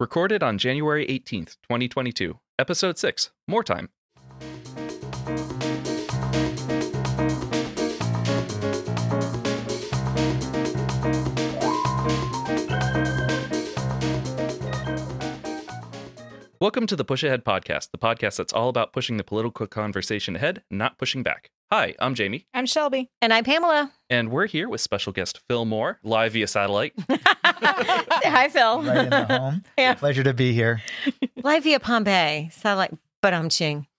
Recorded on January 18th, 2022. Episode 6 Moore Time. Welcome to the Push Ahead Podcast, the podcast that's all about pushing the political conversation ahead, not pushing back. Hi, I'm Jamie, I'm Shelby. And I'm Pamela. and we're here with special guest Phil Moore, live via satellite. Hi, Phil. right in the home. Yeah. Pleasure to be here. Live via Palm Bay. Satellite, but I'm ching.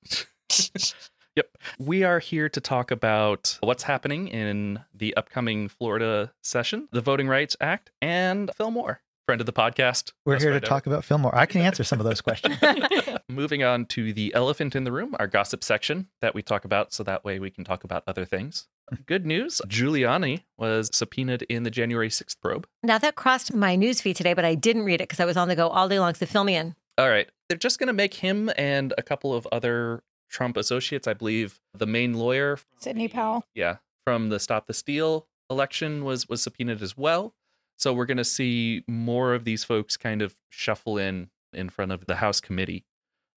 Yep. We are here to talk about what's happening in the upcoming Florida session, the Voting Rights Act, and Phil Moore, friend of the podcast. We're best here to friend talk about Phil Moore. I can answer some of those questions. Moving on to the elephant in the room, our gossip section that we talk about, so that way we can talk about other things. Good news Giuliani was subpoenaed in the January 6th probe. Now, that crossed my news feed today, but I didn't read it because I was on the go all day long. So fill me in. All right. They're just going to make him and a couple of other Trump associates, I believe, the main lawyer Sidney Powell. yeah, from the Stop the Steal election was was subpoenaed as well. So we're going to see more of these folks kind of shuffle in in front of the House committee,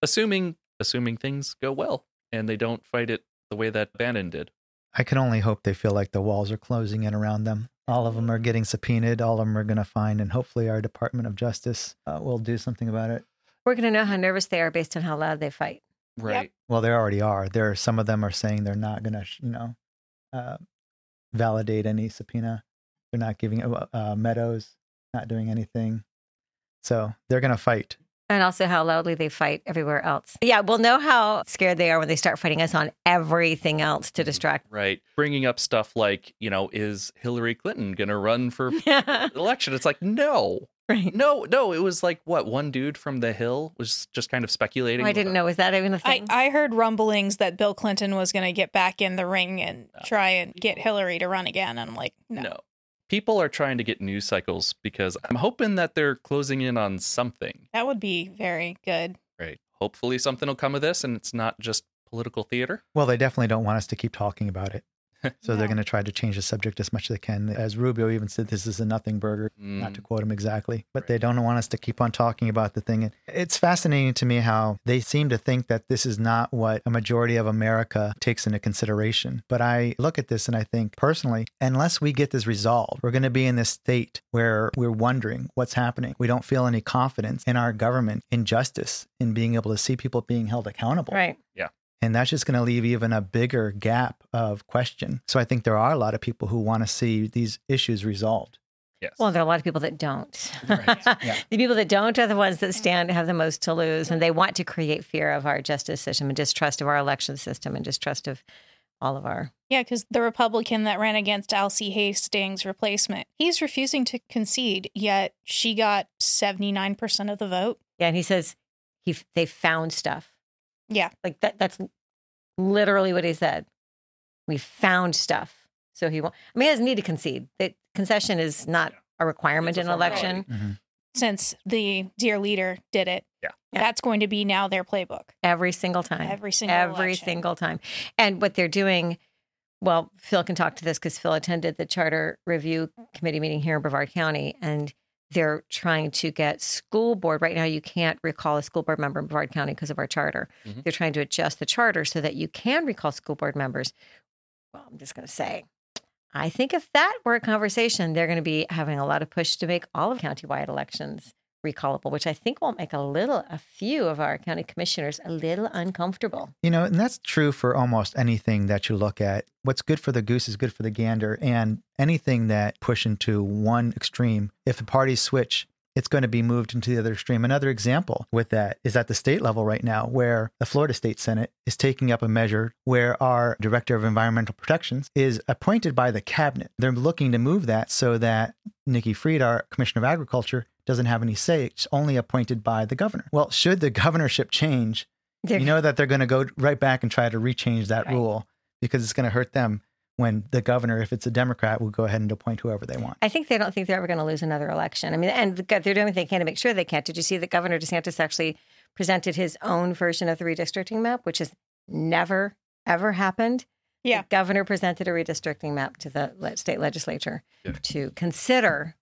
assuming assuming things go well and they don't fight it the way that Bannon did. I can only hope they feel like the walls are closing in around them. All of them are getting subpoenaed. All of them are going to find, and hopefully, our Department of Justice uh, will do something about it. We're going to know how nervous they are based on how loud they fight. Right. Well, they already are. There, some of them are saying they're not going to, you know, uh, validate any subpoena. They're not giving uh, uh, Meadows not doing anything. So they're going to fight. And also how loudly they fight everywhere else. Yeah, we'll know how scared they are when they start fighting us on everything else to distract. Right. Bringing up stuff like, you know, is Hillary Clinton going to run for election? It's like, no. right. No, no, it was like what one dude from the Hill was just kind of speculating. I didn't know. Was that even a I, thing? I heard rumblings that Bill Clinton was going to get back in the ring and try and get Hillary to run again. And I'm like, no. No. People are trying to get news cycles because I'm hoping that they're closing in on something. That would be very good. Right. Hopefully something will come of this and it's not just political theater. Well, they definitely don't want us to keep talking about it. So they're going to try to change the subject as much as they can. As Rubio even said, this is a nothing burger, not to Mm, quote him exactly, but Right. they don't want us to keep on talking about the thing. It's fascinating to me how they seem to think that this is not what a majority of America takes into consideration. But I look at this and I think personally, unless we get this resolved, we're going to be in this state where we're wondering what's happening. We don't feel any confidence in our government, in justice, in being able to see people being held accountable. right. And that's just going to leave even a bigger gap of question. So I think there are a lot of people who want to see these issues resolved. yes. Well, there are a lot of people that don't. Right, yeah. The people that don't are the ones that stand have the most to lose, and they want to create fear of our justice system and distrust of our election system and distrust of all of our. Yeah, because the Republican that ran against Alcee Hastings' replacement, he's refusing to concede, yet she got 79% of the vote. Yeah, and he says he they found stuff. Yeah. Like that. That's literally what he said. We found stuff. So he won't. I mean, he doesn't need to concede. The concession is not a requirement It's in an election. Mhm. Since the dear leader did it, Yeah. Yeah. that's going to be now their playbook Every single time. every single every election. single time. And what they're doing, well, Phil can talk to this because Phil attended the charter review committee meeting here in Brevard County, and they're trying to get school board. Right now, you can't recall a school board member in Brevard County because of our charter. Mhm. They're trying to adjust the charter so that you can recall school board members. Well, I'm just going to say. I think if that were a conversation, they're going to be having a lot of push to make all of countywide elections recallable, which I think will make a little, a few of our county commissioners a little uncomfortable. You know, and that's true for almost anything that you look at. What's good for the goose is good for the gander. And anything that push into one extreme, if the parties switch, it's going to be moved into the other extreme. Another example with that is at the state level right now, where the Florida State Senate is taking up a measure where our Director of Environmental Protections is appointed by the cabinet. They're looking to move that so that Nikki Fried, our Commissioner of Agriculture, doesn't have any say. It's only appointed by the governor. Well, should the governorship change, They're- you know that they're going to go right back and try to rechange that Right. rule because it's going to hurt them when the governor, if it's a Democrat, will go ahead and appoint whoever they want. I think they don't think they're ever going to lose another election. I mean, and they're doing everything they can to make sure they can't. Did you see that Governor DeSantis actually presented his own version of the redistricting map, which has never, ever happened? Yeah. The governor presented a redistricting map to the state legislature Yeah. to consider,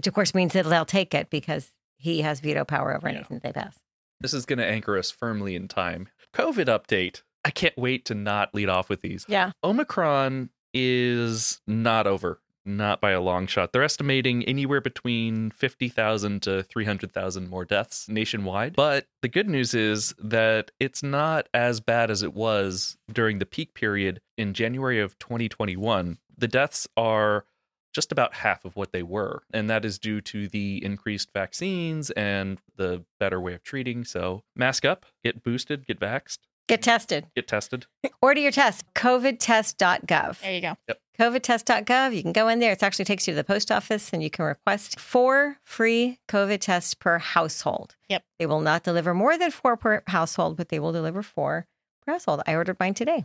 which of course means that they'll take it because he has veto power over anything that they pass. This is going to anchor us firmly in time. COVID update. I can't wait to not lead off with these. Yeah. Omicron is not over, not by a long shot. They're estimating anywhere between 50,000 to 300,000 more deaths nationwide. But the good news is that it's not as bad as it was during the peak period in January of 2021. The deaths are just about half of what they were. And that is due to the increased vaccines and the better way of treating. So mask up, get boosted, get vaxxed, Get tested. get tested. Order your test. COVIDtest.gov. There you go. Yep. COVIDtest.gov. You can go in there. It actually takes you to the post office and you can request four free COVID tests per household. Yep. They will not deliver more than four per household, but they will deliver four per household. I ordered mine today.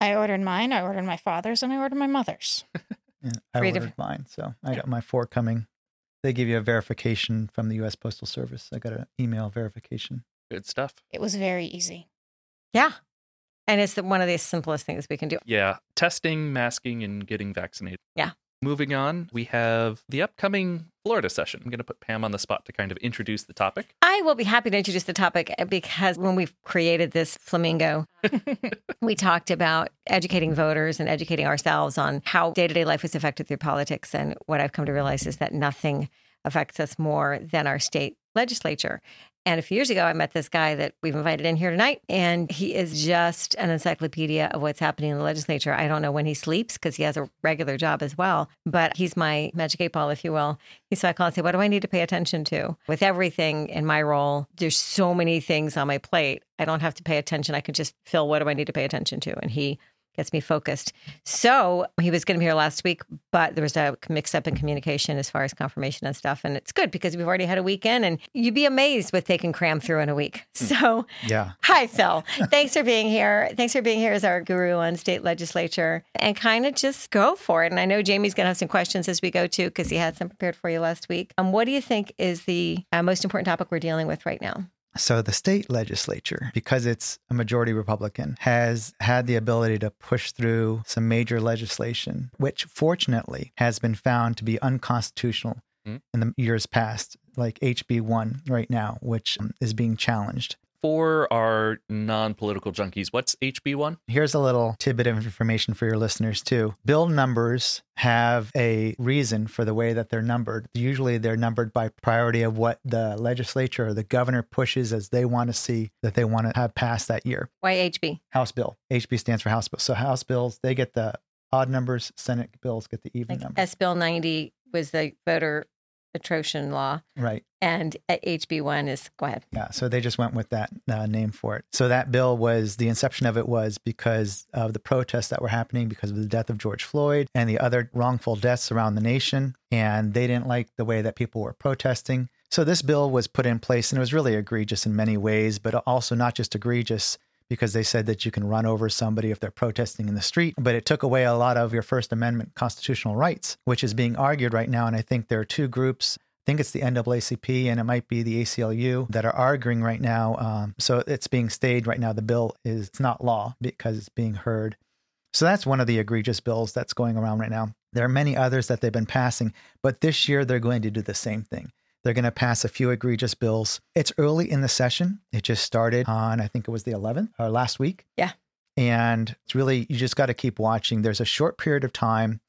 I ordered mine. I ordered my father's, and I ordered my mother's. Yeah, I Three ordered different- mine, so I got my four coming. They give you a verification from the U.S. Postal Service. I got an email verification. Good stuff. It was very easy. Yeah. And it's the, one of the simplest things we can do. Yeah, testing, masking, and getting vaccinated. Yeah. Moving on, we have the upcoming Florida session. I'm going to put Pam on the spot to kind of introduce the topic. I will be happy to introduce the topic uh, because when we created this flamingo, we talked about educating voters and educating ourselves on how day to day life is affected through politics. And what I've come to realize is that nothing affects us more than our state legislature. And a few years ago, I met this guy that we've invited in here tonight, and he is just an encyclopedia of what's happening in the legislature. I don't know when he sleeps because he has a regular job as well, but he's my magic eight ball, if you will. He's so I call and say, What do I need to pay attention to? With everything in my role, there's so many things on my plate. I don't have to pay attention. I can just fill what do I need to pay attention to? And he gets me focused. So he was going to be here last week, but there was a mix up in communication as far as confirmation and stuff. And it's good because we've already had a weekend and you'd be amazed what they can cram through in a week. So Yeah, Hi, Phil. Thanks for being here. Thanks for being here as our guru on state legislature and kind of just go for it. And I know Jamie's going to have some questions as we go too, because he had some prepared for you last week. Um, what do you think is the uh, most important topic we're dealing with right now? So the state legislature, because it's a majority Republican, has had the ability to push through some major legislation, which fortunately has been found to be unconstitutional Mm. in the years past, like HB1 right now, which um, is being challenged. For our non political junkies, what's HB1? Here's a little tidbit of information for your listeners, too. Bill numbers have a reason for the way that they're numbered. Usually they're numbered by priority of what the legislature or the governor pushes as they want to see that they want to have passed that year. Why HB? House bill. HB stands for House bill. So House bills, they get the odd numbers. Senate bills get the even Like numbers. S Bill 90 was the voter atrocious law, right. and uh, HB1 is, go ahead. Yeah. So they just went with that uh, name for it. So that bill was the inception of it was because of the protests that were happening because of the death of George Floyd and the other wrongful deaths around the nation. And they didn't like the way that people were protesting. So this bill was put in place and it was really egregious in many ways, but also not just egregious because they said that you can run over somebody if they're protesting in the street, but it took away a lot of your First Amendment constitutional rights, which is being argued right now. And I think there are two groups I think it's the NAACP and it might be the ACLU that are arguing right now. Um, so it's being stayed right now. The bill is it's not law because it's being heard. So that's one of the egregious bills that's going around right now. There are many others that they've been passing, but this year they're going to do the same thing. They're going to pass a few egregious bills. It's early in the session. It just started on, I think it was the 11th or uh, last week. Yeah. And it's really, you just got to keep watching. There's a short period of time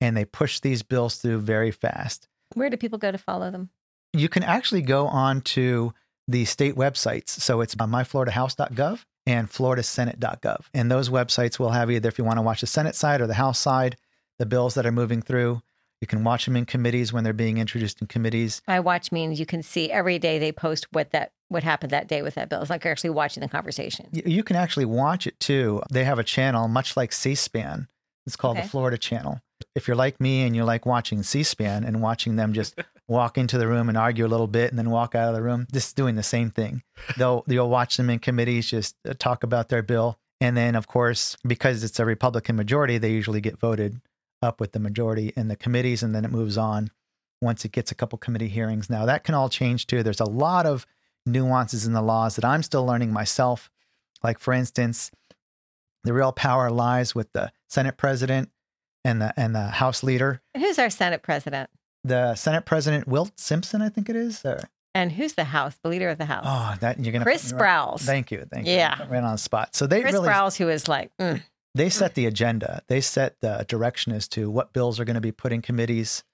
and they push these bills through very fast Where do people go to follow them? you can actually go on to the state websites. So it's myfloridahouse.gov and floridasenate.gov. And those websites will have either if you want to watch the Senate side or the House side, the bills that are moving through. You can watch them in committees when they're being introduced in committees. By watch means you can see every day they post what that what happened that day with that bill. It's like you're actually watching the conversation. You can actually watch it too. They have a channel much like C-SPAN. It's called Okay. the Florida Channel. If you're like me and you like watching C-SPAN and watching them just walk into the room and argue a little bit and then walk out of the room, this is doing the same thing. They'll you'll watch them in committees just uh, talk about their bill, and then of course because it's a Republican majority, they usually get voted up with the majority in the committees, and then it moves on once it gets a couple committee hearings. Now that can all change too. There's a lot of nuances in the laws that I'm still learning myself. Like for instance, the real power lies with the Senate president and the and the House leader. And who's our Senate president? The Senate president Wilt Simpson, I think it is. Or, And who's the House, the leader of the House? Oh, that you're gonna Chris right- Sprowls. Thank you, thank you. Yeah. right on the spot. So they Chris really Sprowls, who is like, mm, they set mm. the agenda. They set the direction as to what bills are going to be put in committees.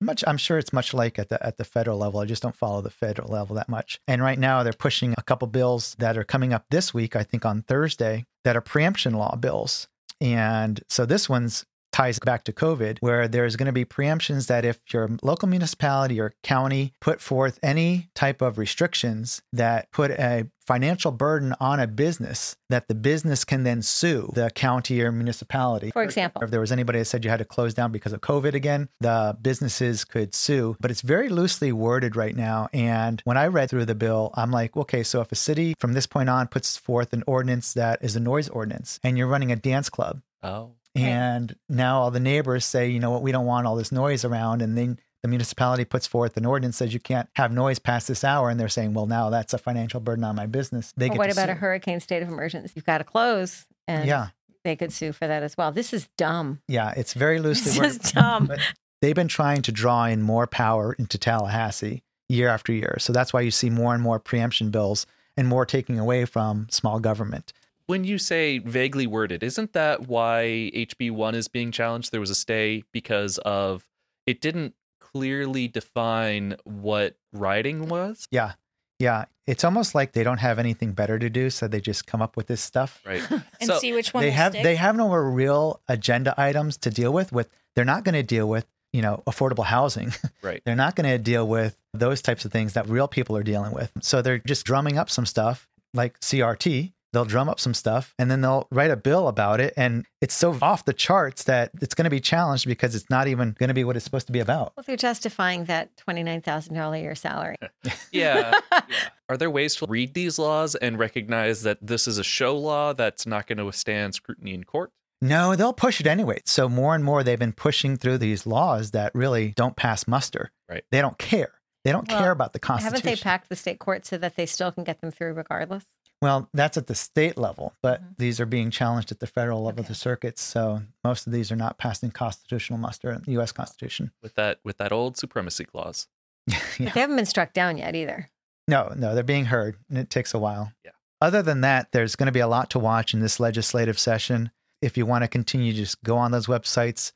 Much, I'm sure it's much like at the at the federal level. I just don't follow the federal level that much. And right now, they're pushing a couple bills that are coming up this week. I think on Thursday that are preemption law bills. And so this one's ties back to COVID, where there's going to be preemptions that if your local municipality or county put forth any type of restrictions that put a financial burden on a business, that the business can then sue the county or municipality. for example. If there was anybody that said you had to close down because of COVID again, the businesses could sue. But it's very loosely worded right now. And when I read through the bill, I'm like, okay, so if a city from this point on puts forth an ordinance that is a noise ordinance and you're running a dance club, Oh. Right. and now all the neighbors say, you know what, we don't want all this noise around. And then the municipality puts forth an ordinance says you can't have noise past this hour. And they're saying, well, now that's a financial burden on my business. They get what about a hurricane state of emergency? You've got to close, and Yeah, they could sue for that as well. This is dumb. yeah, it's very loosely This is dumb. They've been trying to draw in more power into Tallahassee year after year. So that's why you see more and more preemption bills and more taking away from small government. When you say vaguely worded, isn't that why HB1 is being challenged? There was a stay because of it didn't clearly define what writing was, Yeah. Yeah. It's almost like they don't have anything better to do. So they just come up with this stuff. right? and so see which one they have stick. they have no real agenda items to deal with. With they're not going to deal with you know affordable housing. right. they're not going to deal with those types of things that real people are dealing with. So they're just drumming up some stuff like CRT. They'll drum up some stuff and then they'll write a bill about it. And it's so off the charts that it's going to be challenged because it's not even going to be what it's supposed to be about. Well, they're justifying that twenty-nine thousand dollar a year salary. Yeah. yeah. Are there ways to read these laws and recognize that this is a show law that's not going to withstand scrutiny in court? No, they'll push it anyway. So more and more they've been pushing through these laws that really don't pass muster. Right. They don't care. They don't Well, care about the Constitution. Haven't they packed the state court so that they still can get them through regardless? Well, that's at the state level, but Mhm. these are being challenged at the federal level, Okay. the circuits. So most of these are not passing constitutional muster in the U.S. Constitution. with that with that old supremacy clause. yeah. But they haven't been struck down yet either. No, no, they're being heard, and it takes a while. Yeah. Other than that, there's going to be a lot to watch in this legislative session. If you want to continue, just go on those websites.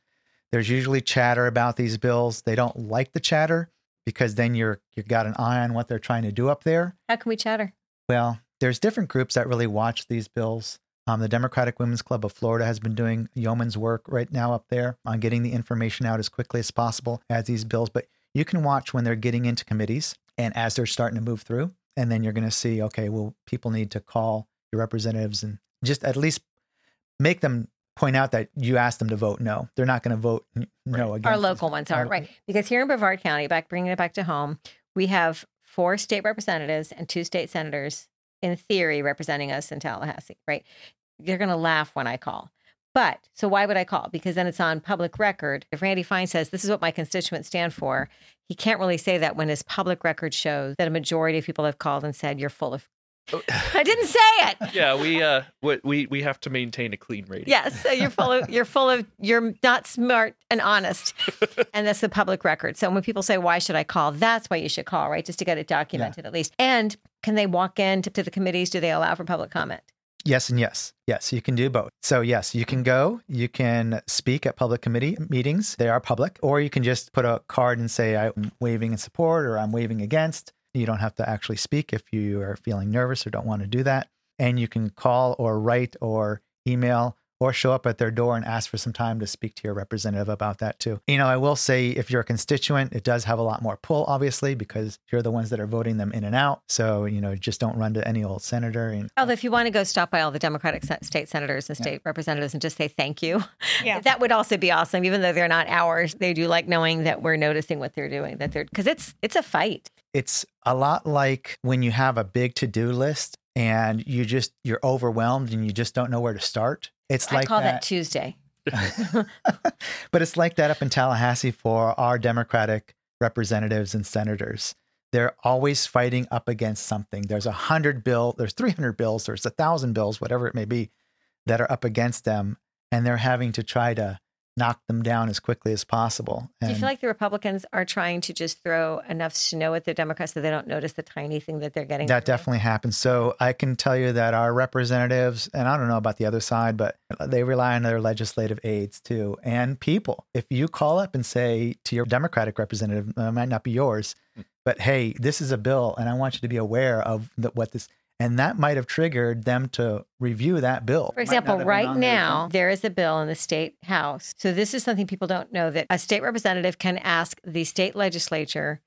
There's usually chatter about these bills. They don't like the chatter because then you're you've got an eye on what they're trying to do up there. How can we chatter? Well, there's different groups that really watch these bills. Um, the Democratic Women's Club of Florida has been doing yeoman's work right now up there on getting the information out as quickly as possible as these bills. But you can watch when they're getting into committees and as they're starting to move through. And then you're going to see, okay, well, people need to call your representatives and just at least make them point out that you asked them to vote no. They're not going to vote n- no against Our local ones are Our- right because here in Brevard County, back bringing it back to home, we have four state representatives and two state senators in theory representing us in Tallahassee. Right? You're going to laugh when I call. But so why would I call? Because then it's on public record. If Randy Fine says this is what my constituents stand for, he can't really say that when his public record shows that a majority of people have called and said you're full of. I didn't say it. yeah, we uh we we we have to maintain a clean rating. Yes, so you're full of you're full of you're not smart and honest, and that's the public record. So when people say why should I call, that's why you should call, right? Just to get it documented at least. And can they walk in to, to the committees? Do they allow for public comment? Yes, and yes. Yes, you can do both. So, yes, you can go, you can speak at public committee meetings. They are public, or you can just put a card and say, I'm waving in support or I'm waving against. You don't have to actually speak if you are feeling nervous or don't want to do that. And you can call or write or email or show up at their door and ask for some time to speak to your representative about that too. You know, I will say if you're a constituent, it does have a lot more pull, obviously, because you're the ones that are voting them in and out. So, you know, just don't run to any old senator and Although if you want to go stop by all the Democratic state senators and Yeah. state representatives and just say thank you, Yeah. that would also be awesome. Even though they're not ours, they do like knowing that we're noticing what they're doing. That they're because it's it's a fight. it's a lot like when you have a big to-do list and you just you're overwhelmed and you just don't know where to start it's I like call that that, Tuesday. but it's like that up in tallahassee for our democratic representatives and senators. They're always fighting up against something. There's a hundred bill there's 300 bills there's a thousand bills whatever it may be that are up against them and they're having to try to knock them down as quickly as possible. Do you feel like the Republicans are trying to just throw enough snow at the Democrats so they don't notice the tiny thing that they're getting? that definitely happens. So I can tell you that our representatives, and I don't know about the other side, but they rely on their legislative aides too and people. If you call up and say to your Democratic representative, it might not be yours, but hey, this is a bill, and I want you to be aware of the, what this, and that might have triggered them to review that bill. For example, right now, agenda. there is a bill in the state house. So, this is something people don't know that a state representative can ask the state legislature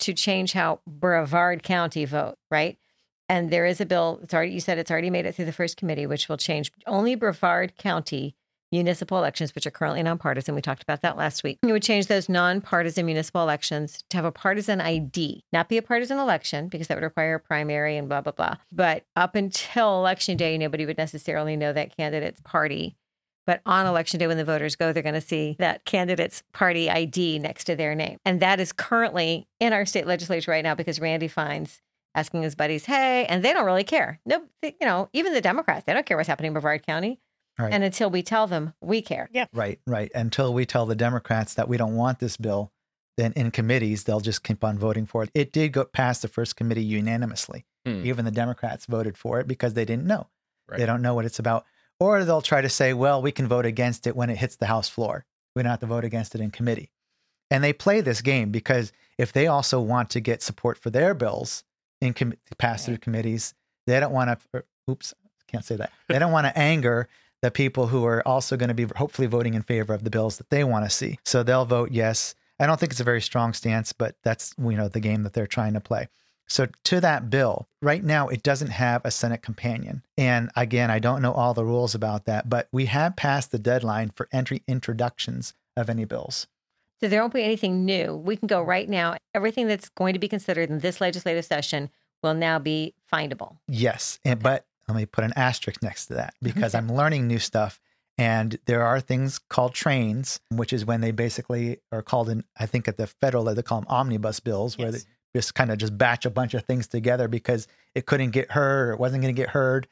to change how Brevard County vote, right? And there is a bill, it's already, you said it's already made it through the first committee, which will change only Brevard County municipal elections, which are currently nonpartisan. We talked about that last week. It would change those nonpartisan municipal elections to have a partisan ID, not be a partisan election because that would require a primary and blah, blah, blah. But up until election day, nobody would necessarily know that candidate's party. But on election day, when the voters go, they're going to see that candidate's party ID next to their name. And that is currently in our state legislature right now because Randy Fine's asking his buddies, hey, and they don't really care. No, they- you know, even the Democrats, they don't care what's happening in Brevard County. Right. And until we tell them, we care. Yeah. Right, right. Until we tell the Democrats that we don't want this bill, then in committees they'll just keep on voting for it. It did go past the first committee unanimously. Hmm. Even the Democrats voted for it because they didn't know. Right. They don't know what it's about. Or they'll try to say, well, we can vote against it when it hits the House floor. We don't have to vote against it in committee. And they play this game because if they also want to get support for their bills in com- pass through committees, they don't want to. Oops, can't say that. They don't want to anger the people who are also going to be hopefully voting in favor of the bills that they want to see. So they'll vote yes. I don't think it's a very strong stance, but that's you know the game that they're trying to play. So to that bill, right now it doesn't have a Senate companion. And again, I don't know all the rules about that, but we have passed the deadline for entry introductions of any bills. So there won't be anything new. We can go right now. Everything that's going to be considered in this legislative session will now be findable. Yes, and but let me put an asterisk next to that because I'm learning new stuff. And there are things called trains, which is when they basically are called in, I think at the federal, level, they call them omnibus bills, where Yes. they just kind of just batch a bunch of things together because it couldn't get heard or it wasn't going to get heard.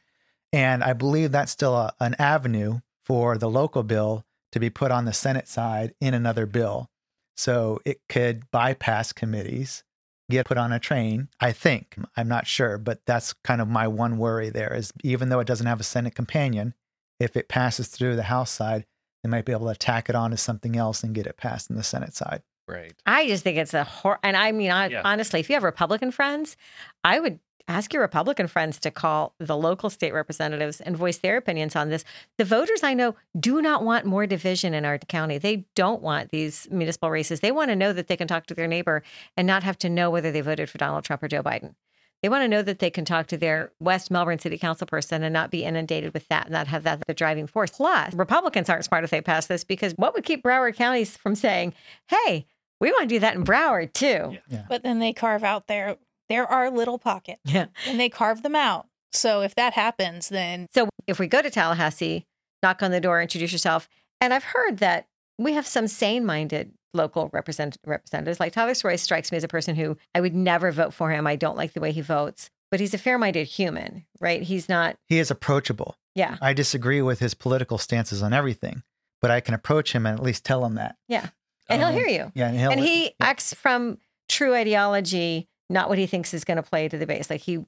And I believe that's still a, an avenue for the local bill to be put on the Senate side in another bill. So it could bypass committees, get put on a train. I think. I'm not sure, but that's kind of my one worry there is even though it doesn't have a Senate companion, if it passes through the House side, they might be able to tack it on to something else and get it passed in the Senate side. Right. I just think it's a hor- and I mean, I Yeah. honestly, if you have Republican friends, I would ask your Republican friends to call the local state representatives and voice their opinions on this. The voters I know do not want more division in our county. They don't want these municipal races. They want to know that they can talk to their neighbor and not have to know whether they voted for Donald Trump or Joe Biden. They want to know that they can talk to their West Melbourne City Council person and not be inundated with that and not have that the driving force. Plus, Republicans aren't smart if they pass this because what would keep Broward counties from saying, hey, we want to do that in Broward too? But then they carve out their there are little pockets Yeah. and they carve them out. So if that happens, then So if we go to Tallahassee, knock on the door, introduce yourself. And I've heard that we have some sane minded local represent- representatives. Like Tyler Sirois strikes me as a person who I would never vote for him. I don't like the way he votes, but he's a fair minded human, right? He's not, He is approachable. yeah. I disagree with his political stances on everything, but I can approach him and at least tell him that. Yeah. And Um, he'll hear you. Yeah, and, he'll, and he acts from true ideology, not what he thinks is going to play to the base. Like he,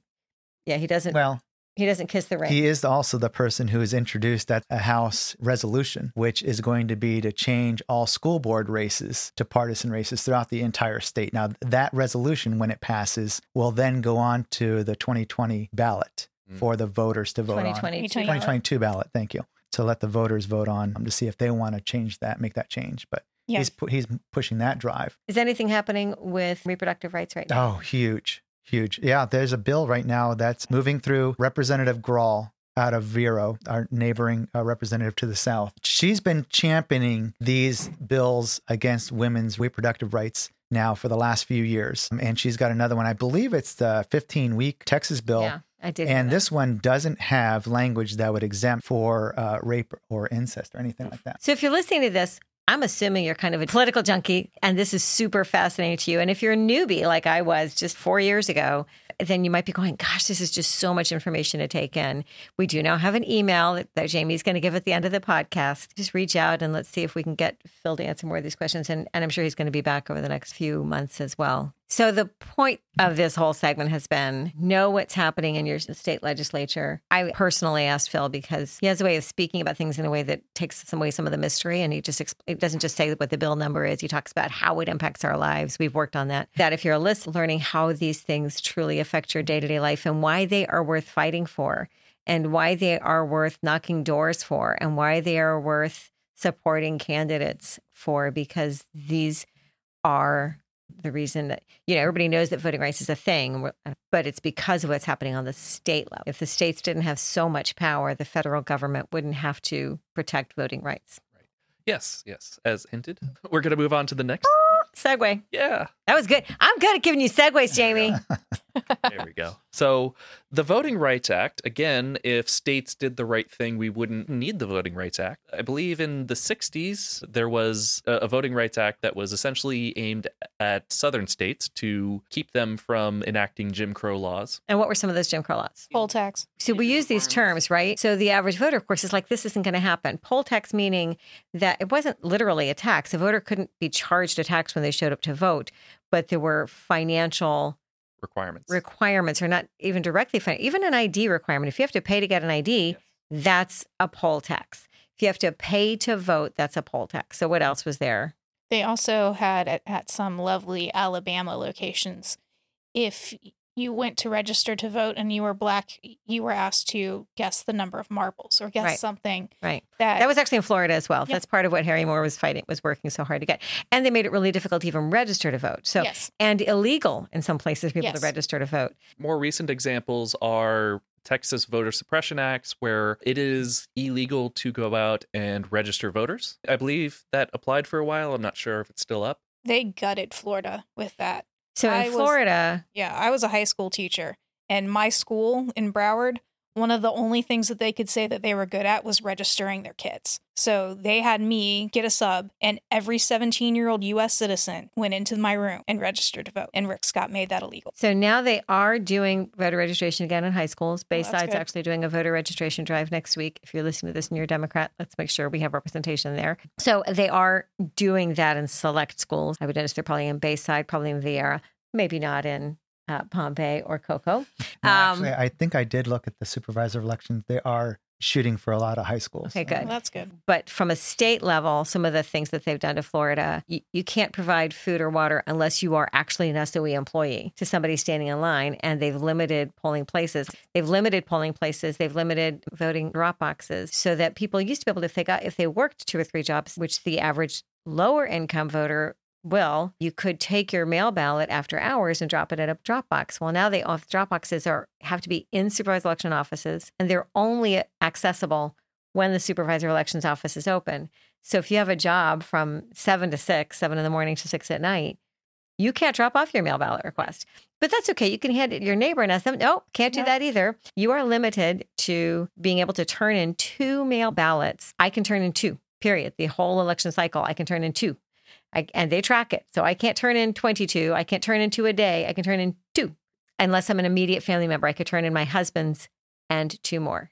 yeah, he doesn't, well, he doesn't kiss the ring. He is also the person who is introduced at a House resolution, which is going to be to change all school board races to partisan races throughout the entire state. Now, that resolution, when it passes, will then go on to the 2020 ballot Mm. for the voters to vote on. 2022. 2022 ballot. Thank you. To let the voters vote on um, to see if they want to change that, make that change. But yeah. he's pu- he's pushing that drive. Is anything happening with reproductive rights right now? Oh, huge, huge. Yeah, there's a bill right now that's moving through Representative Grall out of Vero, our neighboring uh, representative to the south. She's been championing these bills against women's reproductive rights now for the last few years. And she's got another one. I believe it's the 15 week Texas bill. yeah, I did. And this one doesn't have language that would exempt for uh, rape or incest or anything like that. So if you're listening to this, I'm assuming you're kind of a political junkie and this is super fascinating to you. And if you're a newbie like I was just four years ago, then you might be going, gosh, this is just so much information to take in. We do now have an email that, Jamie's going to give at the end of the podcast. Just reach out and let's see if we can get Phil to answer more of these questions. And, and I'm sure he's going to be back over the next few months as well. So the point of this whole segment has been know what's happening in your state legislature. I personally asked Phil because he has a way of speaking about things in a way that takes away some of the mystery, and he just it doesn't just say what the bill number is. He talks about how it impacts our lives. We've worked on that. That if you're a list, learning how these things truly affect your day to day life and why they are worth fighting for, and why they are worth knocking doors for, and why they are worth supporting candidates for, because these are the reason that you know everybody knows that voting rights is a thing uh, but it's because of what's happening on the state level. If the states didn't have so much power the federal government wouldn't have to protect voting rights. Right. Yes yes. As hinted we're going to move on to the next ah, segue. Yeah. That was good. I'm good at giving you segues jamie there we go. So, the Voting Rights Act, again, if states did the right thing, we wouldn't need the Voting Rights Act. I believe in the 60s, there was a, Voting Rights Act that was essentially aimed at Southern states to keep them from enacting Jim Crow laws. And what were some of those Jim Crow laws? Poll tax. So, we use these terms, right? So, the average voter, of course, is like, this isn't going to happen. Poll tax meaning that it wasn't literally a tax. A voter couldn't be charged a tax when they showed up to vote, but there were financial requirements. Requirements are not even directly financial. Even an ID requirement. If you have to pay to get an ID, yes. that's a poll tax. If you have to pay to vote, that's a poll tax. So what else was there? They also had at, at some lovely Alabama locations, if you went to register to vote and you were black, you were asked to guess the number of marbles or guess right. something. Right. That, that was actually in Florida as well. That's part of what Harry Moore was fighting, was working so hard to get. And they made it really difficult to even register to vote. So, yes. and illegal in some places for people yes. to register to vote. More recent examples are Texas voter suppression acts where it is illegal to go out and register voters. I believe that applied for a while. I'm not sure if it's still up. They gutted Florida with that. So in I Florida, was, yeah, I was a high school teacher, and my school in Broward, one of the only things that they could say that they were good at was registering their kids. So they had me get a sub, and every 17 year old US citizen went into my room and registered to vote. And Rick Scott made that illegal. So now they are doing voter registration again in high schools. Bayside's actually doing a voter registration drive next week. If you're listening to this and you're a Democrat, let's make sure we have representation there. So they are doing that in select schools. I would notice they're probably in Bayside, probably in Viera, maybe not in uh, Palm Bay or Cocoa. No, actually, um, I think I did look at the supervisor elections. They are shooting for a lot of high schools. Okay, good. Well, that's good. But from a state level, some of the things that they've done to Florida, you, you can't provide food or water unless you are actually an SOE employee to somebody standing in line, and they've limited polling places. They've limited polling places. They've limited voting drop boxes so that people used to be able to, if they got, if they worked two or three jobs, which the average lower income voter well, you could take your mail ballot after hours and drop it at a drop box. Well, now they off drop boxes are have to be in supervised election offices and they're only accessible when the supervisor elections office is open. So if you have a job from seven to six, seven in the morning to six at night, you can't drop off your mail ballot request. But that's okay. You can hand it to your neighbor and ask them, no, can't do that either. You are limited to being able to turn in two mail ballots. I can turn in two, period. The whole election cycle, I can turn in two I, and they track it. So I can't turn in 22. I can't turn in two a day. I can turn in two, unless I'm an immediate family member. I could turn in my husband's and two more.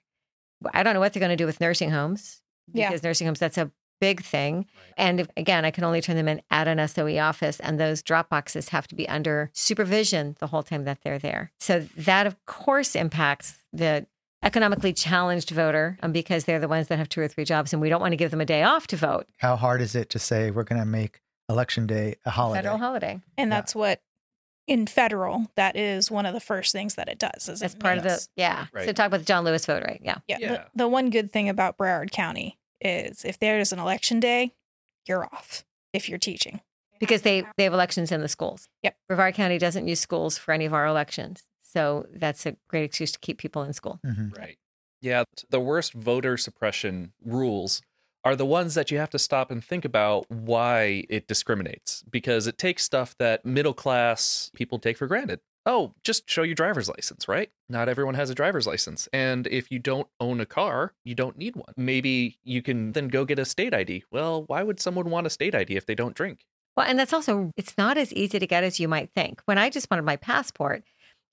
I don't know what they're going to do with nursing homes because yeah. nursing homes, that's a big thing. And if, again, I can only turn them in at an SOE office, and those drop boxes have to be under supervision the whole time that they're there. So that, of course, impacts the economically challenged voter um, because they're the ones that have two or three jobs, and we don't want to give them a day off to vote. How hard is it to say we're going to make election day a holiday. Federal holiday. And yeah. that's what in federal, that is one of the first things that it does. Is That's it part makes, of the yeah. Right. So talk about the John Lewis vote, right? Yeah. Yeah. yeah. The, the, one good thing about Broward County is if there is an election day, you're off if you're teaching. Because they, they have elections in the schools. Yep. Brevard County doesn't use schools for any of our elections. So that's a great excuse to keep people in school. Mm-hmm. Right. Yeah. The worst voter suppression rules are the ones that you have to stop and think about why it discriminates because it takes stuff that middle class people take for granted. Oh, just show your driver's license, right? Not everyone has a driver's license. And if you don't own a car, you don't need one. Maybe you can then go get a state ID. Well, why would someone want a state ID if they don't drink? Well, and that's also, it's not as easy to get as you might think. When I just wanted my passport,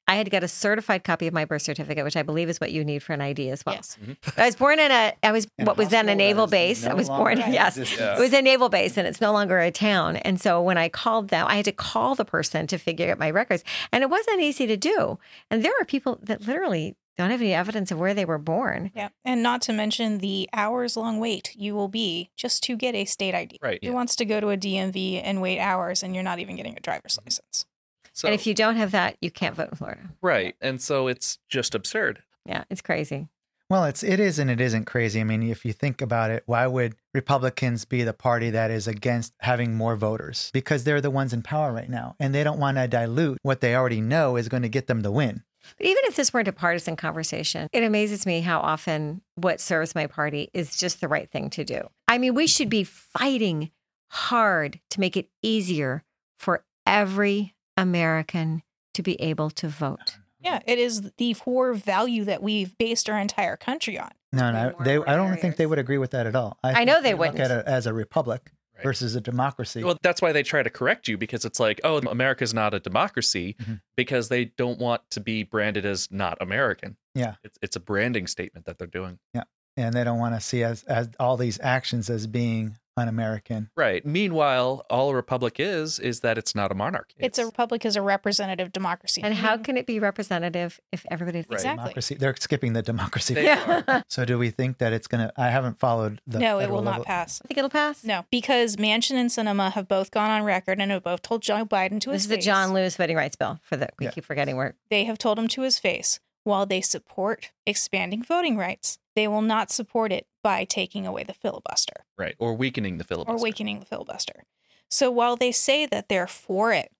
I had to get a certified copy of my birth certificate, which I believe is what you need for an ID as well. Yes. Mm-hmm. I was born in a, I was In what was then a naval that is base. I was born, in yes. existence. It was a naval base and it's no longer a town. And so when I called them, I had to call the person to figure out my records. And it wasn't easy to do. And there are people that literally don't have any evidence of where they were born. Yeah. And not to mention the hours long wait you will be just to get a state ID. Right. Who wants to go to a DMV and wait hours and you're not even getting a driver's license? So, and if you don't have that, you can't vote in Florida. right. And so it's just absurd. Yeah, it's crazy. Well, it's it is and it isn't crazy. I mean, if you think about it, why would Republicans be the party that is against having more voters? Because they're the ones in power right now, and they don't want to dilute what they already know is going to get them the win. But even if this weren't a partisan conversation, it amazes me how often what serves my party is just the right thing to do. I mean, we should be fighting hard to make it easier for every American to be able to vote. Yeah. It is the core value that we've based our entire country on. No, no, they, I don't think they would agree with that at all. I think know they look wouldn't. at it as a republic Right. versus a democracy. Well, that's why they try to correct you because it's like, oh, America's not a democracy Mhm. because they don't want to be branded as not American. Yeah. It's, it's a branding statement that they're doing. Yeah, and they don't want to see as as all these actions as being un-American. Right. Meanwhile, all a republic is, is that it's not a monarchy. It's, a republic is a representative democracy. And how can it be representative if everybody Right. Exactly. Democracy. They're skipping the democracy. They Yeah. So do we think that it's gonna? I haven't followed the. no, it federal will not pass. I think it'll pass. No, because Manchin and Sinema have both gone on record and have both told Joe Biden to This his is the. John Lewis voting rights bill for the we Yeah. keep forgetting where They have told him to his face. While they support expanding voting rights, they will not support it by taking away the filibuster right. Or weakening the filibuster. or weakening the filibuster. So while they say that they're for it,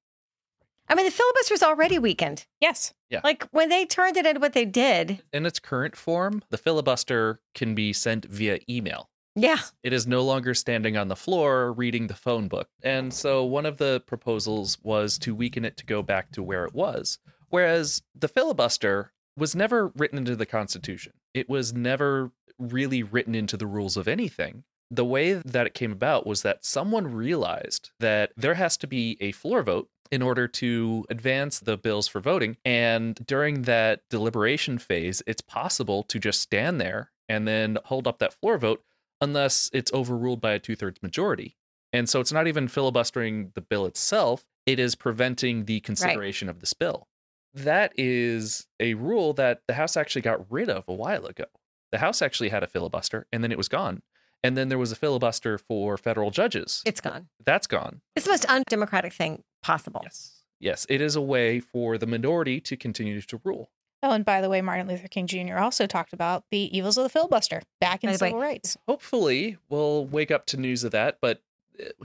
I mean the filibuster filibuster's already weakened. yes, Yeah. Like when they turned it into what they did. In its current form, the filibuster can be sent via email. Yeah. It is no longer standing on the floor reading the phone book. And so one of the proposals was to weaken it to go back to where it was. Whereas the filibuster was never written into the Constitution, it was never really written into the rules of anything. The way that it came about was that someone realized that there has to be a floor vote in order to advance the bills for voting. And during that deliberation phase, it's possible to just stand there and then hold up that floor vote unless it's overruled by a two thirds majority. And so it's not even filibustering the bill itself, it is preventing the consideration of this bill. That is a rule that the House actually got rid of a while ago. The House actually had a filibuster and then it was gone. And then there was a filibuster for federal judges. It's gone. That's gone. It's the most undemocratic thing possible. Yes. Yes. It is a way for the minority to continue to rule. Oh, and by the way, Martin Luther King Jr. also talked about the evils of the filibuster back in By the way- civil rights. hopefully we'll wake up to news of that but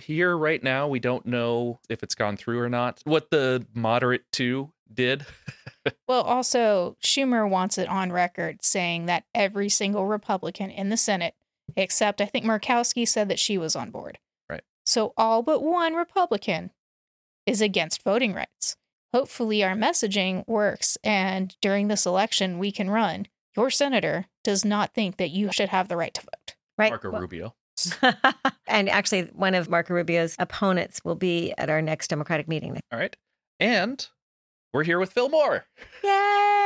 here right now we don't know if it's gone through or not what the moderate two did Well, also, Schumer wants it on record saying that every single Republican in the Senate, except I think Murkowski said that she was on board. Right. So all but one Republican is against voting rights. Hopefully, our messaging works, and during this election, we can run. Your senator does not think that you should have the right to vote. Right. marco Well- rubio and actually, one of Marco Rubio's opponents will be at our next Democratic meeting. all right. And we're here with phil moore. Yay!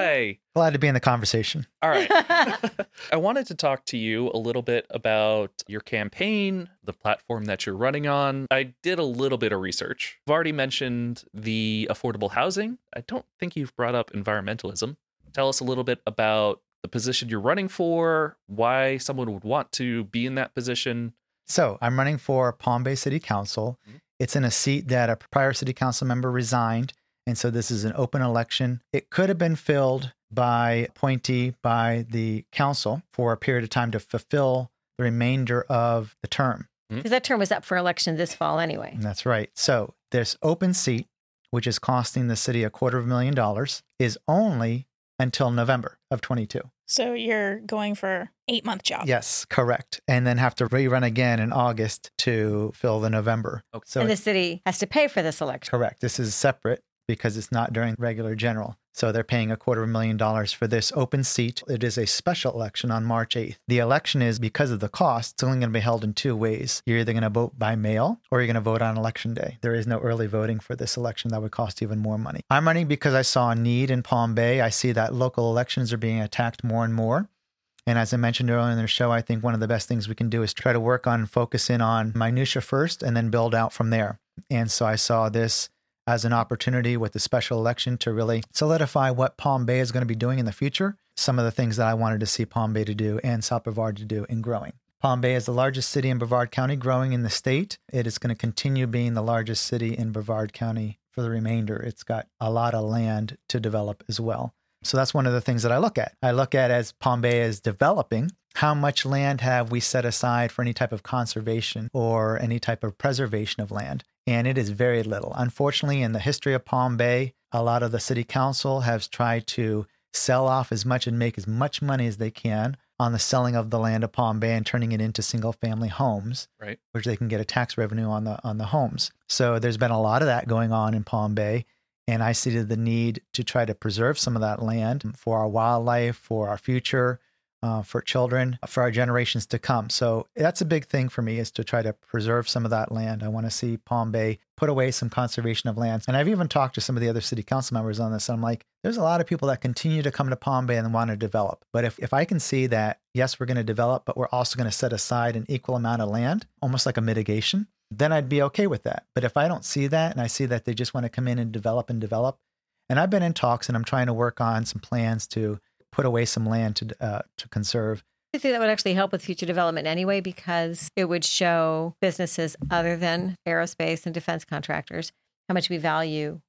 hi. Glad to be in the conversation. all right. I wanted to talk to you a little bit about your campaign the platform that you're running on. I did a little bit of research. I've already mentioned the affordable housing. I don't think you've brought up environmentalism. Tell us a little bit about the position you're running for, why someone would want to be in that position. So I'm running for Palm Bay City Council. Mhm. It's in a seat that a prior city council member resigned. And so this is an open election. It could have been filled by appointee by the council for a period of time to fulfill the remainder of the term. Because that term was up for election this fall anyway. And that's right. So this open seat, which is costing the city a quarter of a million dollars, is only until November of 22. So you're going for eight month job. Yes, correct. And then have to rerun again in August to fill the November. Okay. So and the city has to pay for this election. correct. This is separate because it's not during regular general. So they're paying a quarter of a million dollars for this open seat. It is a special election on March 8th. The election is because of the cost, it's only going to be held in two ways. You're either going to vote by mail or you're going to vote on election day. There is no early voting for this election that would cost even more money. I'm running because I saw a need in Palm Bay. I see that local elections are being attacked more and more. And as I mentioned earlier in the show, I think one of the best things we can do is try to work on focus in on minutia first and then build out from there. And so I saw this as an opportunity with the special election to really solidify what Palm Bay is going to be doing in the future, some of the things that I wanted to see Palm Bay to do and South Brevard to do in growing. Palm Bay is the largest city in Brevard County growing in the state. It is going to continue being the largest city in Brevard County for the remainder. It's got a lot of land to develop as well. So that's one of the things that I look at. I look at as Palm Bay is developing, how much land have we set aside for any type of conservation or any type of preservation of land? And it is very little. Unfortunately, in the history of Palm Bay, a lot of the city council has tried to sell off as much and make as much money as they can on the selling of the land of Palm Bay and turning it into single family homes, Right. which they can get a tax revenue on the on the homes. So there's been a lot of that going on in Palm Bay. And I see the need to try to preserve some of that land for our wildlife, for our future, uh, for children, for our generations to come. So that's a big thing for me is to try to preserve some of that land. I want to see Palm Bay put away some conservation of lands. And I've even talked to some of the other city council members on this. I'm like, there's a lot of people that continue to come to Palm Bay and want to develop. But if, if I can see that, yes, we're going to develop, but we're also going to set aside an equal amount of land, almost like a mitigation, then I'd be okay with that. But if I don't see that and I see that they just want to come in and develop and develop, and I've been in talks and I'm trying to work on some plans to put away some land to uh, to conserve. I think that would actually help with future development anyway, because it would show businesses other than aerospace and defense contractors how much we value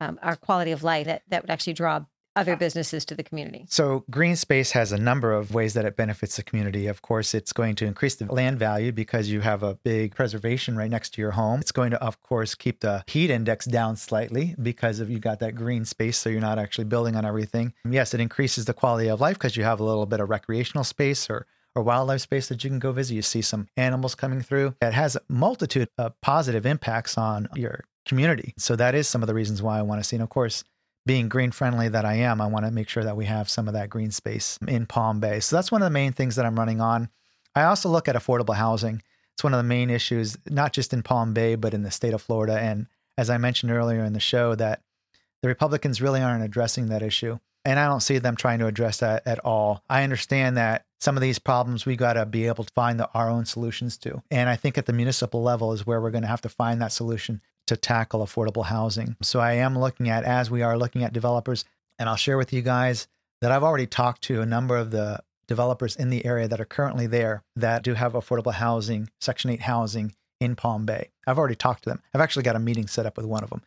um, our quality of life. That that would actually draw other businesses to the community. So, green space has a number of ways that it benefits the community. Of course, it's going to increase the land value because you have a big preservation right next to your home. It's going to, of course, keep the heat index down slightly because of you got that green space, so you're not actually building on everything. Yes, it increases the quality of life because you have a little bit of recreational space or or wildlife space that you can go visit. You see some animals coming through. It has a multitude of positive impacts on your community. So that is some of the reasons why I want to see. And of course, being green friendly that I am, I want to make sure that we have some of that green space in Palm Bay. So that's one of the main things that I'm running on. I also look at affordable housing. It's one of the main issues, not just in Palm Bay, but in the state of Florida. And as I mentioned earlier in the show, that the Republicans really aren't addressing that issue. And I don't see them trying to address that at all. I understand that some of these problems we got to be able to find the, our own solutions to. And I think at the municipal level is where we're going to have to find that solution to tackle affordable housing. So I am looking at, as we are looking at developers, and I'll share with you guys that I've already talked to a number of the developers in the area that are currently there that do have affordable housing, Section 8 housing in Palm Bay. I've already talked to them. I've actually got a meeting set up with one of them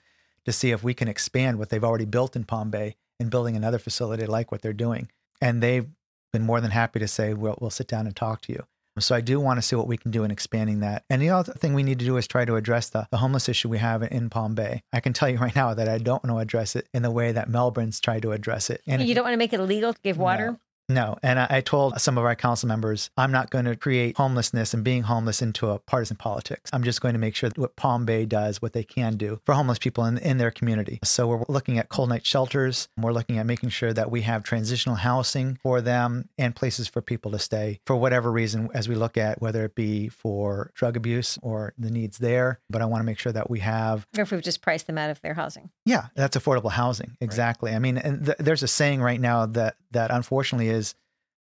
to see if we can expand what they've already built in Palm Bay and building another facility like what they're doing. And they've been more than happy to say, we'll, we'll sit down and talk to you. So I do want to see what we can do in expanding that. And the other thing we need to do is try to address the, the homeless issue we have in Palm Bay. I can tell you right now that I don't want to address it in the way that Melbourne's tried to address it. And you don't want to make it illegal to give water? No. No. And I, I, told some of our council members, I'm not going to create homelessness and being homeless into a partisan politics. I'm just going to make sure that what Palm Bay does, what they can do for homeless people in, in their community. So we're looking at cold night shelters. We're looking at making sure that we have transitional housing for them and places for people to stay for whatever reason, as we look at whether it be for drug abuse or the needs there. But I want to make sure that we have. Or if we've just priced them out of their housing. Yeah, that's affordable housing. Exactly. Right. I mean, and th- there's a saying right now that, that unfortunately is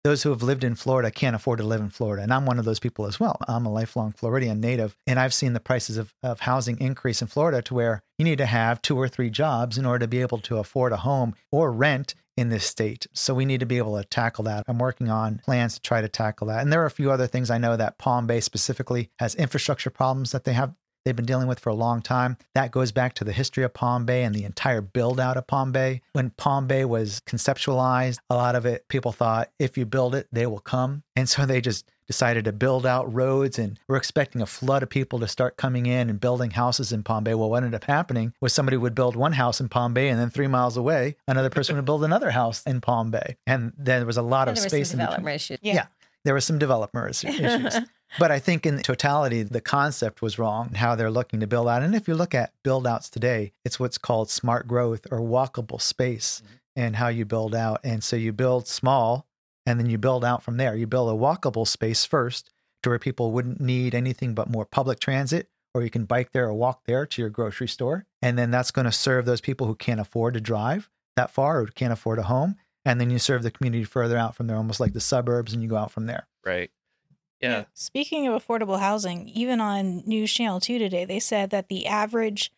those who have lived in Florida can't afford to live in Florida. And I'm one of those people as well. I'm a lifelong Floridian native, and I've seen the prices of, of housing increase in Florida to where you need to have two or three jobs in order to be able to afford a home or rent in this state. So we need to be able to tackle that. I'm working on plans to try to tackle that. And there are a few other things I know that Palm Bay specifically has infrastructure problems that they have they've been dealing with for a long time. That goes back to the history of Palm Bay and the entire build out of Palm Bay. When Palm Bay was conceptualized, a lot of it, people thought if you build it, they will come. And so they just decided to build out roads and we're expecting a flood of people to start coming in and building houses in Palm Bay. Well, what ended up happening was somebody would build one house in Palm Bay and then three miles away, another person would build another house in Palm Bay. And then there was a lot and of space in between. Issues. Yeah. yeah. There were some developers issues. But I think in totality, the concept was wrong, how they're looking to build out. And if you look at build outs today, it's what's called smart growth or walkable space mm-hmm. and how you build out. And so you build small and then you build out from there. You build a walkable space first to where people wouldn't need anything but more public transit, or you can bike there or walk there to your grocery store. And then that's going to serve those people who can't afford to drive that far or can't afford a home. And then you serve the community further out from there, almost like the suburbs, and you go out from there. Right. Yeah. Speaking of affordable housing, even on News Channel 2 today, they said that the average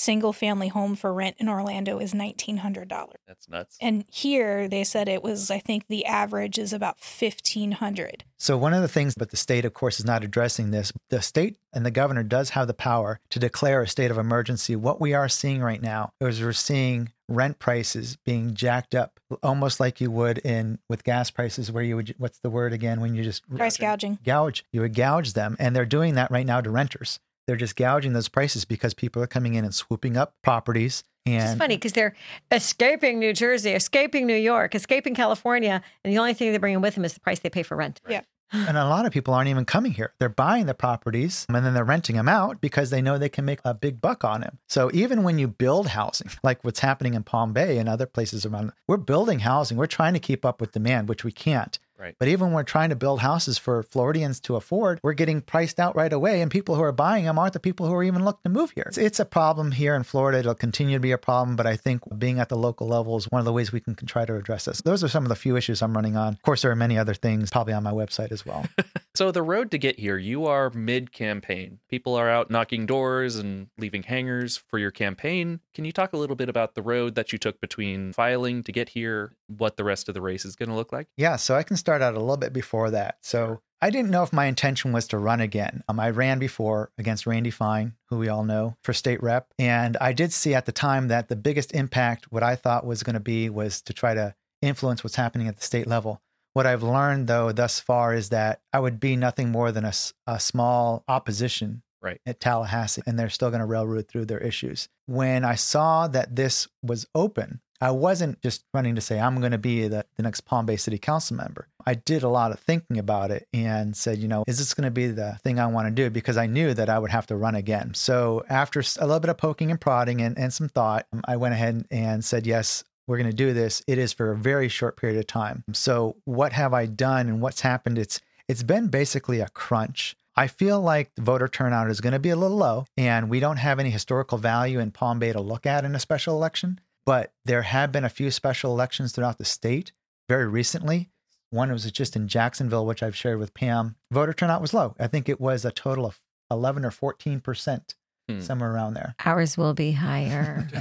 single family home for rent in Orlando is $1,900. That's nuts. And here they said it was, I think the average is about 1500 So one of the things, but the state, of course, is not addressing this. The state and the governor does have the power to declare a state of emergency. What we are seeing right now is we're seeing rent prices being jacked up, almost like you would in with gas prices, where you would what's the word again when you just Price gouging. gouge you would gouge them, and they're doing that right now to renters. They're just gouging those prices because people are coming in and swooping up properties. And It's funny because they're escaping New Jersey, escaping New York, escaping California, and the only thing they're bringing with them is the price they pay for rent. Yeah. And a lot of people aren't even coming here. They're buying the properties and then they're renting them out because they know they can make a big buck on them. So even when you build housing, like what's happening in Palm Bay and other places around, we're building housing. We're trying to keep up with demand, which we can't. Right. But even when we're trying to build houses for Floridians to afford, we're getting priced out right away. And people who are buying them aren't the people who are even looking to move here. It's, it's a problem here in Florida. It'll continue to be a problem. But I think being at the local level is one of the ways we can try to address this. Those are some of the few issues I'm running on. Of course, there are many other things probably on my website as well. So the road to get here, you are mid campaign. People are out knocking doors and leaving hangers for your campaign. Can you talk a little bit about the road that you took between filing to get here, what the rest of the race is going to look like? Yeah, so I can start out a little bit before that. So I didn't know if my intention was to run again. Um, I ran before against Randy Fine, who we all know for state rep. And I did see at the time that the biggest impact, what I thought was going to be, was to try to influence what's happening at the state level. What I've learned, though, thus far is that I would be nothing more than a, a small opposition Right. at Tallahassee, and they're still going to railroad through their issues. When I saw that this was open, I wasn't just running to say, I'm going to be the, the next Palm Bay City Council member. I did a lot of thinking about it and said, you know, is this going to be the thing I want to do? Because I knew that I would have to run again. So after a little bit of poking and prodding and, and some thought, um, I went ahead and said, yes, we're going to do this. It is for a very short period of time. So what have I done and what's happened? It's it's been basically a crunch. I feel like the voter turnout is going to be a little low, and we don't have any historical value in Palm Bay to look at in a special election. But there have been a few special elections throughout the state very recently. One was just in Jacksonville, which I've shared with Pam. Voter turnout was low. I think it was a total of 11 or 14 percent, Hmm. somewhere around there. Ours will be higher.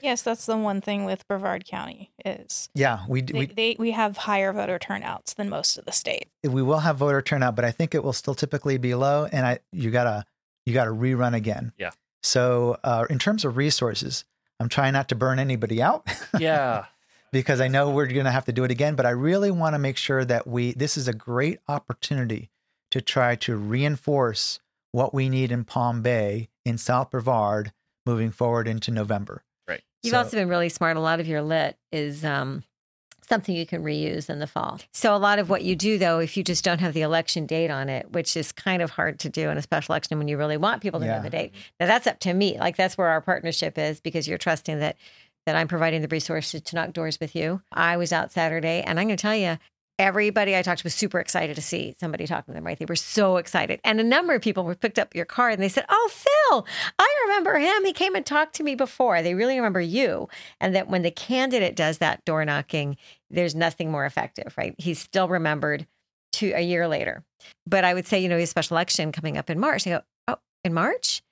Yes, that's the one thing with Brevard County is Yeah, we d- they, we they we have higher voter turnouts than most of the state. we will have voter turnout, but I think it will still typically be low, and I you gotta you gotta rerun again. Yeah. So uh, in terms of resources, I'm trying not to burn anybody out yeah. because I know we're gonna have to do it again. But I really want to make sure that we this is a great opportunity to try to reinforce what we need in Palm Bay in South Brevard moving forward into November. Right. You've So- also been really smart. A lot of your lit is um, something you can reuse in the fall. So a lot of what you do, though, if you just don't have the election date on it, which is kind of hard to do in a special election when you really want people to know Yeah. the date. Now that's up to me. Like that's where our partnership is because you're trusting that that I'm providing the resources to knock doors with you. I was out Saturday, and I'm going to tell you. Everybody I talked to was super excited to see somebody talking to them, right? They were so excited. And a number of people picked up your card and they said, Oh, Phil, I remember him. He came and talked to me before. They really remember you. And that when the candidate does that door knocking, there's nothing more effective, right? He's still remembered to a year later. But I would say, you know, his special election coming up in March. They go, Oh, in March?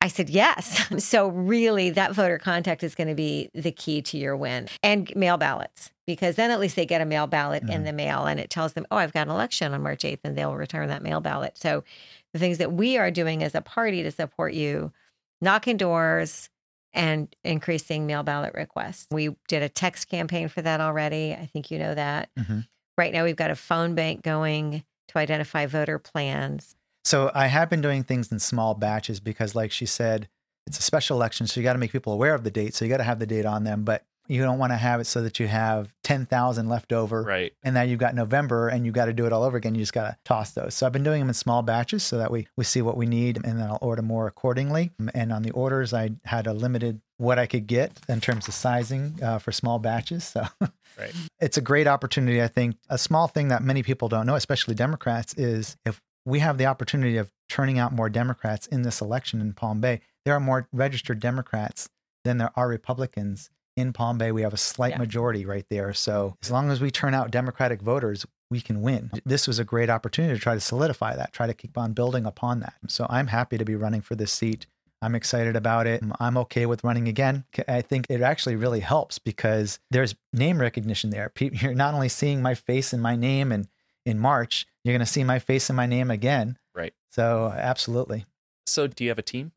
I said, yes. So, really, that voter contact is going to be the key to your win and mail ballots, because then at least they get a mail ballot in the mail and it tells them, oh, I've got an election on March 8th, and they'll return that mail ballot. So, the things that we are doing as a party to support you, knocking doors and increasing mail ballot requests. We did a text campaign for that already. I think you know that. Mhm. Right now, we've got a phone bank going to identify voter plans. So I have been doing things in small batches because, like she said, it's a special election, so you got to make people aware of the date. So you got to have the date on them. But You don't want to have it so that you have 10,000 left over. Right. And now you've got November and you got to do it all over again. You just got to toss those. So I've been doing them in small batches so that we, we see what we need and then I'll order more accordingly. And on the orders, I had a limited what I could get in terms of sizing uh, for small batches. So Right. it's a great opportunity. I think a small thing that many people don't know, especially Democrats, is if we have the opportunity of turning out more Democrats in this election in Palm Bay, there are more registered Democrats than there are Republicans in Palm Bay. We have a slight Yeah. majority right there. So as long as we turn out Democratic voters, we can win. This was a great opportunity to try to solidify that, try to keep on building upon that. So I'm happy to be running for this seat. I'm excited about it. I'm okay with running again. I think it actually really helps because there's name recognition there. You're not only seeing my face and my name and in March, you're going to see my face and my name again. Right. So absolutely. So, do you have a team?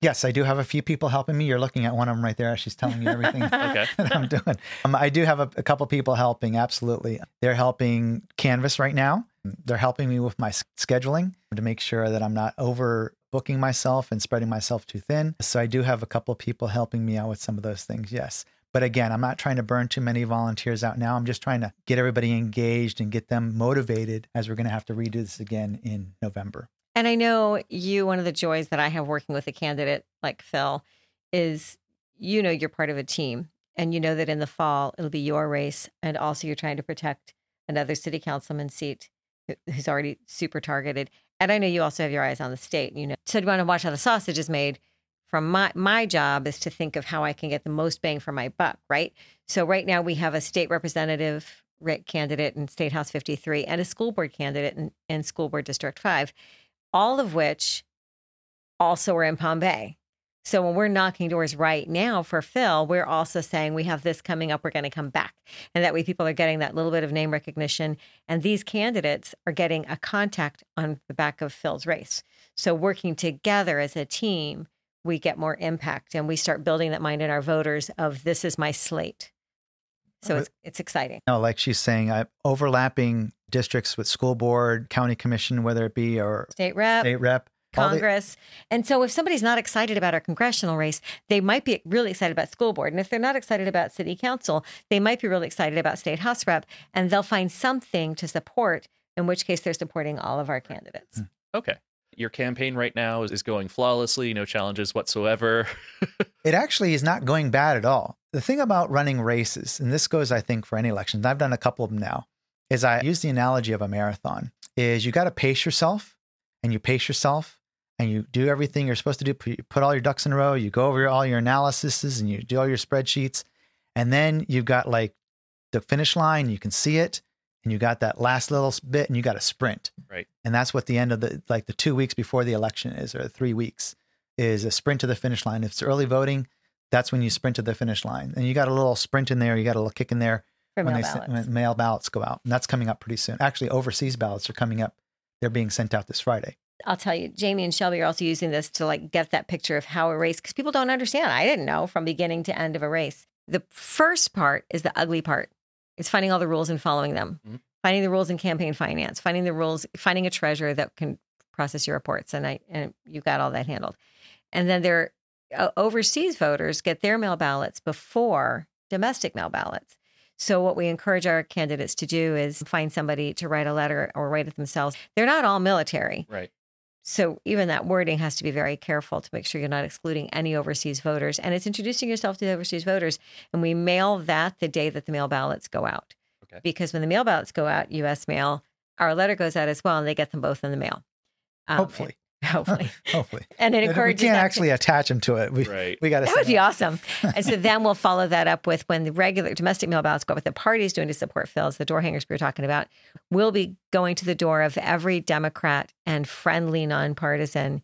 Yes, I do have a few people helping me. You're looking at one of them right there. She's telling you everything Okay. that I'm doing. Um, I do have a, a couple people helping. Absolutely. They're helping Canvass right now. They're helping me with my scheduling to make sure that I'm not overbooking myself and spreading myself too thin. So I do have a couple people helping me out with some of those things. Yes. But again, I'm not trying to burn too many volunteers out now. I'm just trying to get everybody engaged and get them motivated as we're going to have to redo this again in November. And I know you, one of the joys that I have working with a candidate like Phil is you know you're part of a team and you know that in the fall it'll be your race. And also you're trying to protect another city councilman seat who's already super targeted. And I know you also have your eyes on the state, you know. So you want to watch how the sausage is made. From my my job is to think of how I can get the most bang for my buck, right? So right now we have a state representative candidate in State House 53 and a school board candidate in, in School Board District 5 all of which also are in Palm Bay. So when we're knocking doors right now for Phil, we're also saying we have this coming up, we're going to come back. And that way people are getting that little bit of name recognition. And these candidates are getting a contact on the back of Phil's race. So working together as a team, we get more impact and we start building that mind in our voters of this is my slate. So it's it's exciting. No, like she's saying, uh, overlapping districts with school board, county commission, whether it be or State rep, state rep. all the- Congress. and so if somebody's not excited about our congressional race, they might be really excited about school board. And if they're not excited about city council, they might be really excited about state house rep and they'll find something to support, in which case they're supporting all of our candidates. Okay. Your campaign right now is, going flawlessly, no challenges whatsoever. It actually is not going bad at all. The thing about running races, and this goes, I think, for any election, I've done a couple of them now, is I use the analogy of a marathon, is you got to pace yourself and you pace yourself and you do everything you're supposed to do. You put all your ducks in a row, you go over all your analyses and you do all your spreadsheets. And then you've got like the finish line, you can see it, and you got that last little bit and you got a sprint. Right. And that's what the end of the, like the two weeks before the election is, or three weeks is a sprint to the finish line. If it's early voting, that's when you sprint to the finish line. And you got a little sprint in there, you got a little kick in there For when mail they ballots. when mail ballots go out. And that's coming up pretty soon. Actually, overseas ballots are coming up. They're being sent out this Friday. I'll tell you, Jamie and Shelby are also using this to like get that picture of how a race, because people don't understand. I didn't know from beginning to end of a race. The first part is the ugly part. It's finding all the rules and following them, Mhm. finding the rules in campaign finance, finding the rules, finding a treasurer that can process your reports, and I and you got all that handled. And then their uh, overseas voters get their mail ballots before domestic mail ballots. So what we encourage our candidates to do is find somebody to write a letter or write it themselves. They're not all military. right. So even that wording has to be very careful to make sure you're not excluding any overseas voters. And it's introducing yourself to the overseas voters. And we mail that the day that the mail ballots go out. Okay. Because when the mail ballots go out, US mail, our letter goes out as well, and they get them both in the mail. Um, Hopefully. Hopefully. Hopefully. And it encourages. we encourages can't that to- actually attach them to it. We, Right. we got to that would be awesome. and so then we'll follow that up with when the regular domestic mail ballots go, what the party's doing to support Phil's, the door hangers we were talking about. We'll be going to the door of every Democrat and friendly nonpartisan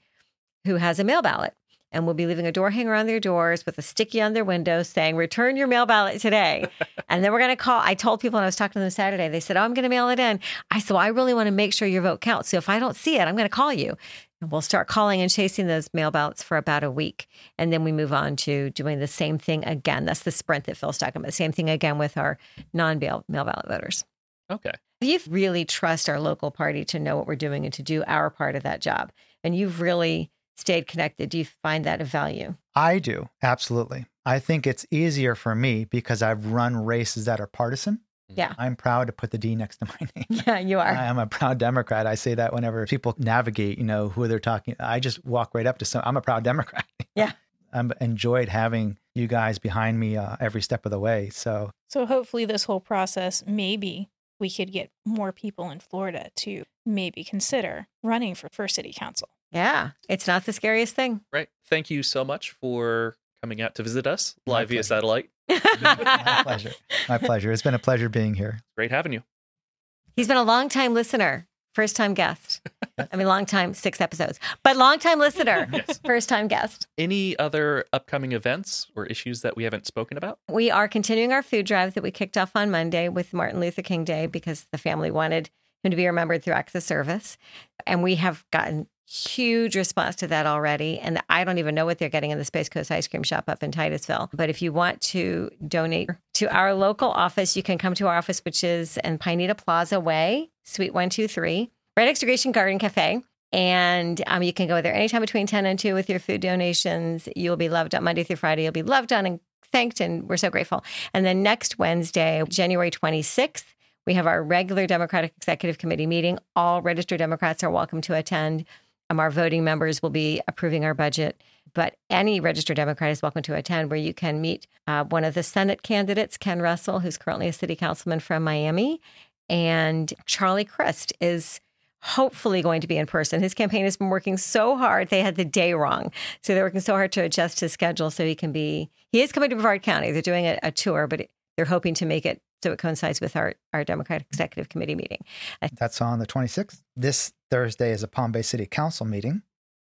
who has a mail ballot. And we'll be leaving a door hanger on their doors with a sticky on their windows saying, return your mail ballot today. and then we're going to call. I told people when I was talking to them Saturday, they said, oh, I'm going to mail it in. I said, well, I really want to make sure your vote counts. So if I don't see it, I'm going to call you. And we'll start calling and chasing those mail ballots for about a week. And then we move on to doing the same thing again. That's the sprint that Phil's talking about. The same thing again with our non mail ballot voters. Okay. You've really trust our local party to know what we're doing and to do our part of that job. And you've really stayed connected. Do you find that of value? I do. Absolutely. I think it's easier for me because I've run races that are partisan. Yeah. I'm proud to put the D next to my name. Yeah, you are. I am a proud Democrat. I say that whenever people navigate, you know, who they're talking. I just walk right up to some. I'm a proud Democrat. Yeah. I'm enjoyed having you guys behind me uh, every step of the way. So So hopefully this whole process maybe we could get more people in Florida to maybe consider running for first city council. Yeah, it's not the scariest thing. Right. Thank you so much for coming out to visit us live via satellite. My pleasure. My pleasure. It's been a pleasure being here. Great having you. He's been a long time listener, first time guest. I mean, long time, six episodes, but long time listener, Yes. first time guest. Any other upcoming events or issues that we haven't spoken about? We are continuing our food drive that we kicked off on Monday with Martin Luther King Day because the family wanted him to be remembered through acts of service. And we have gotten huge response to that already. And I don't even know what they're getting in the Space Coast ice cream shop up in Titusville. But if you want to donate to our local office, you can come to our office, which is in Pineda Plaza Way, Suite 123, right next to Grecian Garden Cafe. And um, you can go there anytime between 10 and 2 with your food donations. You'll be loved on Monday through Friday. You'll be loved on and thanked, and we're so grateful. And then next Wednesday, January 26th, we have our regular Democratic Executive Committee meeting. All registered Democrats are welcome to attend. Um, our voting members will be approving our budget, but any registered Democrat is welcome to attend, where you can meet uh, one of the Senate candidates, Ken Russell, who's currently a city councilman from Miami, and Charlie Crist is hopefully going to be in person. His campaign has been working so hard. They had the day wrong. So they're working so hard to adjust his schedule so he can be, he is coming to Brevard County. They're doing a, a tour, but they're hoping to make it so it coincides with our, our Democratic Executive Committee meeting. That's on the 26th. This Thursday is a Palm Bay City Council meeting.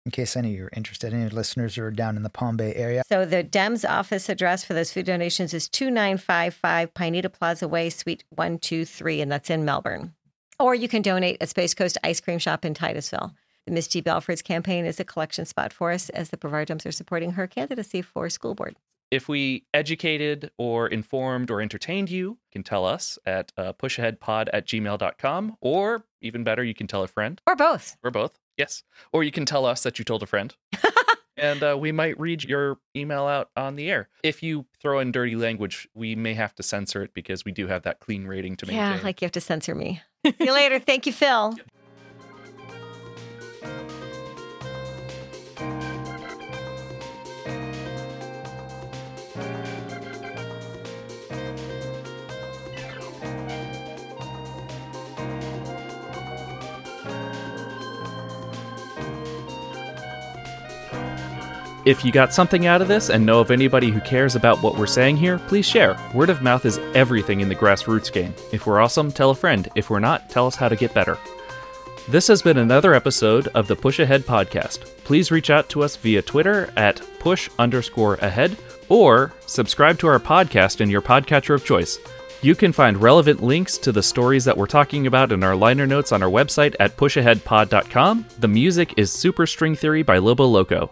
In case any of you are interested, any listeners are down in the Palm Bay area. So the Dems office address for those food donations is 2955 Pineda Plaza Way, Suite 123, and that's in Melbourne. Or you can donate at Space Coast Ice Cream Shop in Titusville. The Misty Belford's campaign is a collection spot for us as the Brevard Dems are supporting her candidacy for school board. If we educated or informed or entertained you, you can tell us at uh, pushaheadpod at gmail.com. Or even better, you can tell a friend Or both. or both. Yes. Or you can tell us that you told a friend. and uh, we might read your email out on the air. If you throw in dirty language, we may have to censor it because we do have that clean rating to maintain. Yeah, like you have to censor me. See you later. Thank you, Phil. If you got something out of this and know of anybody who cares about what we're saying here, please share. Word of mouth is everything in the grassroots game. If we're awesome, tell a friend. If we're not, tell us how to get better. This has been another episode of the Push Ahead podcast. Please reach out to us via Twitter at push underscore ahead or subscribe to our podcast in your podcatcher of choice. You can find relevant links to the stories that we're talking about in our liner notes on our website at pushaheadpod.com. The music is Super String Theory by Lobo Loco.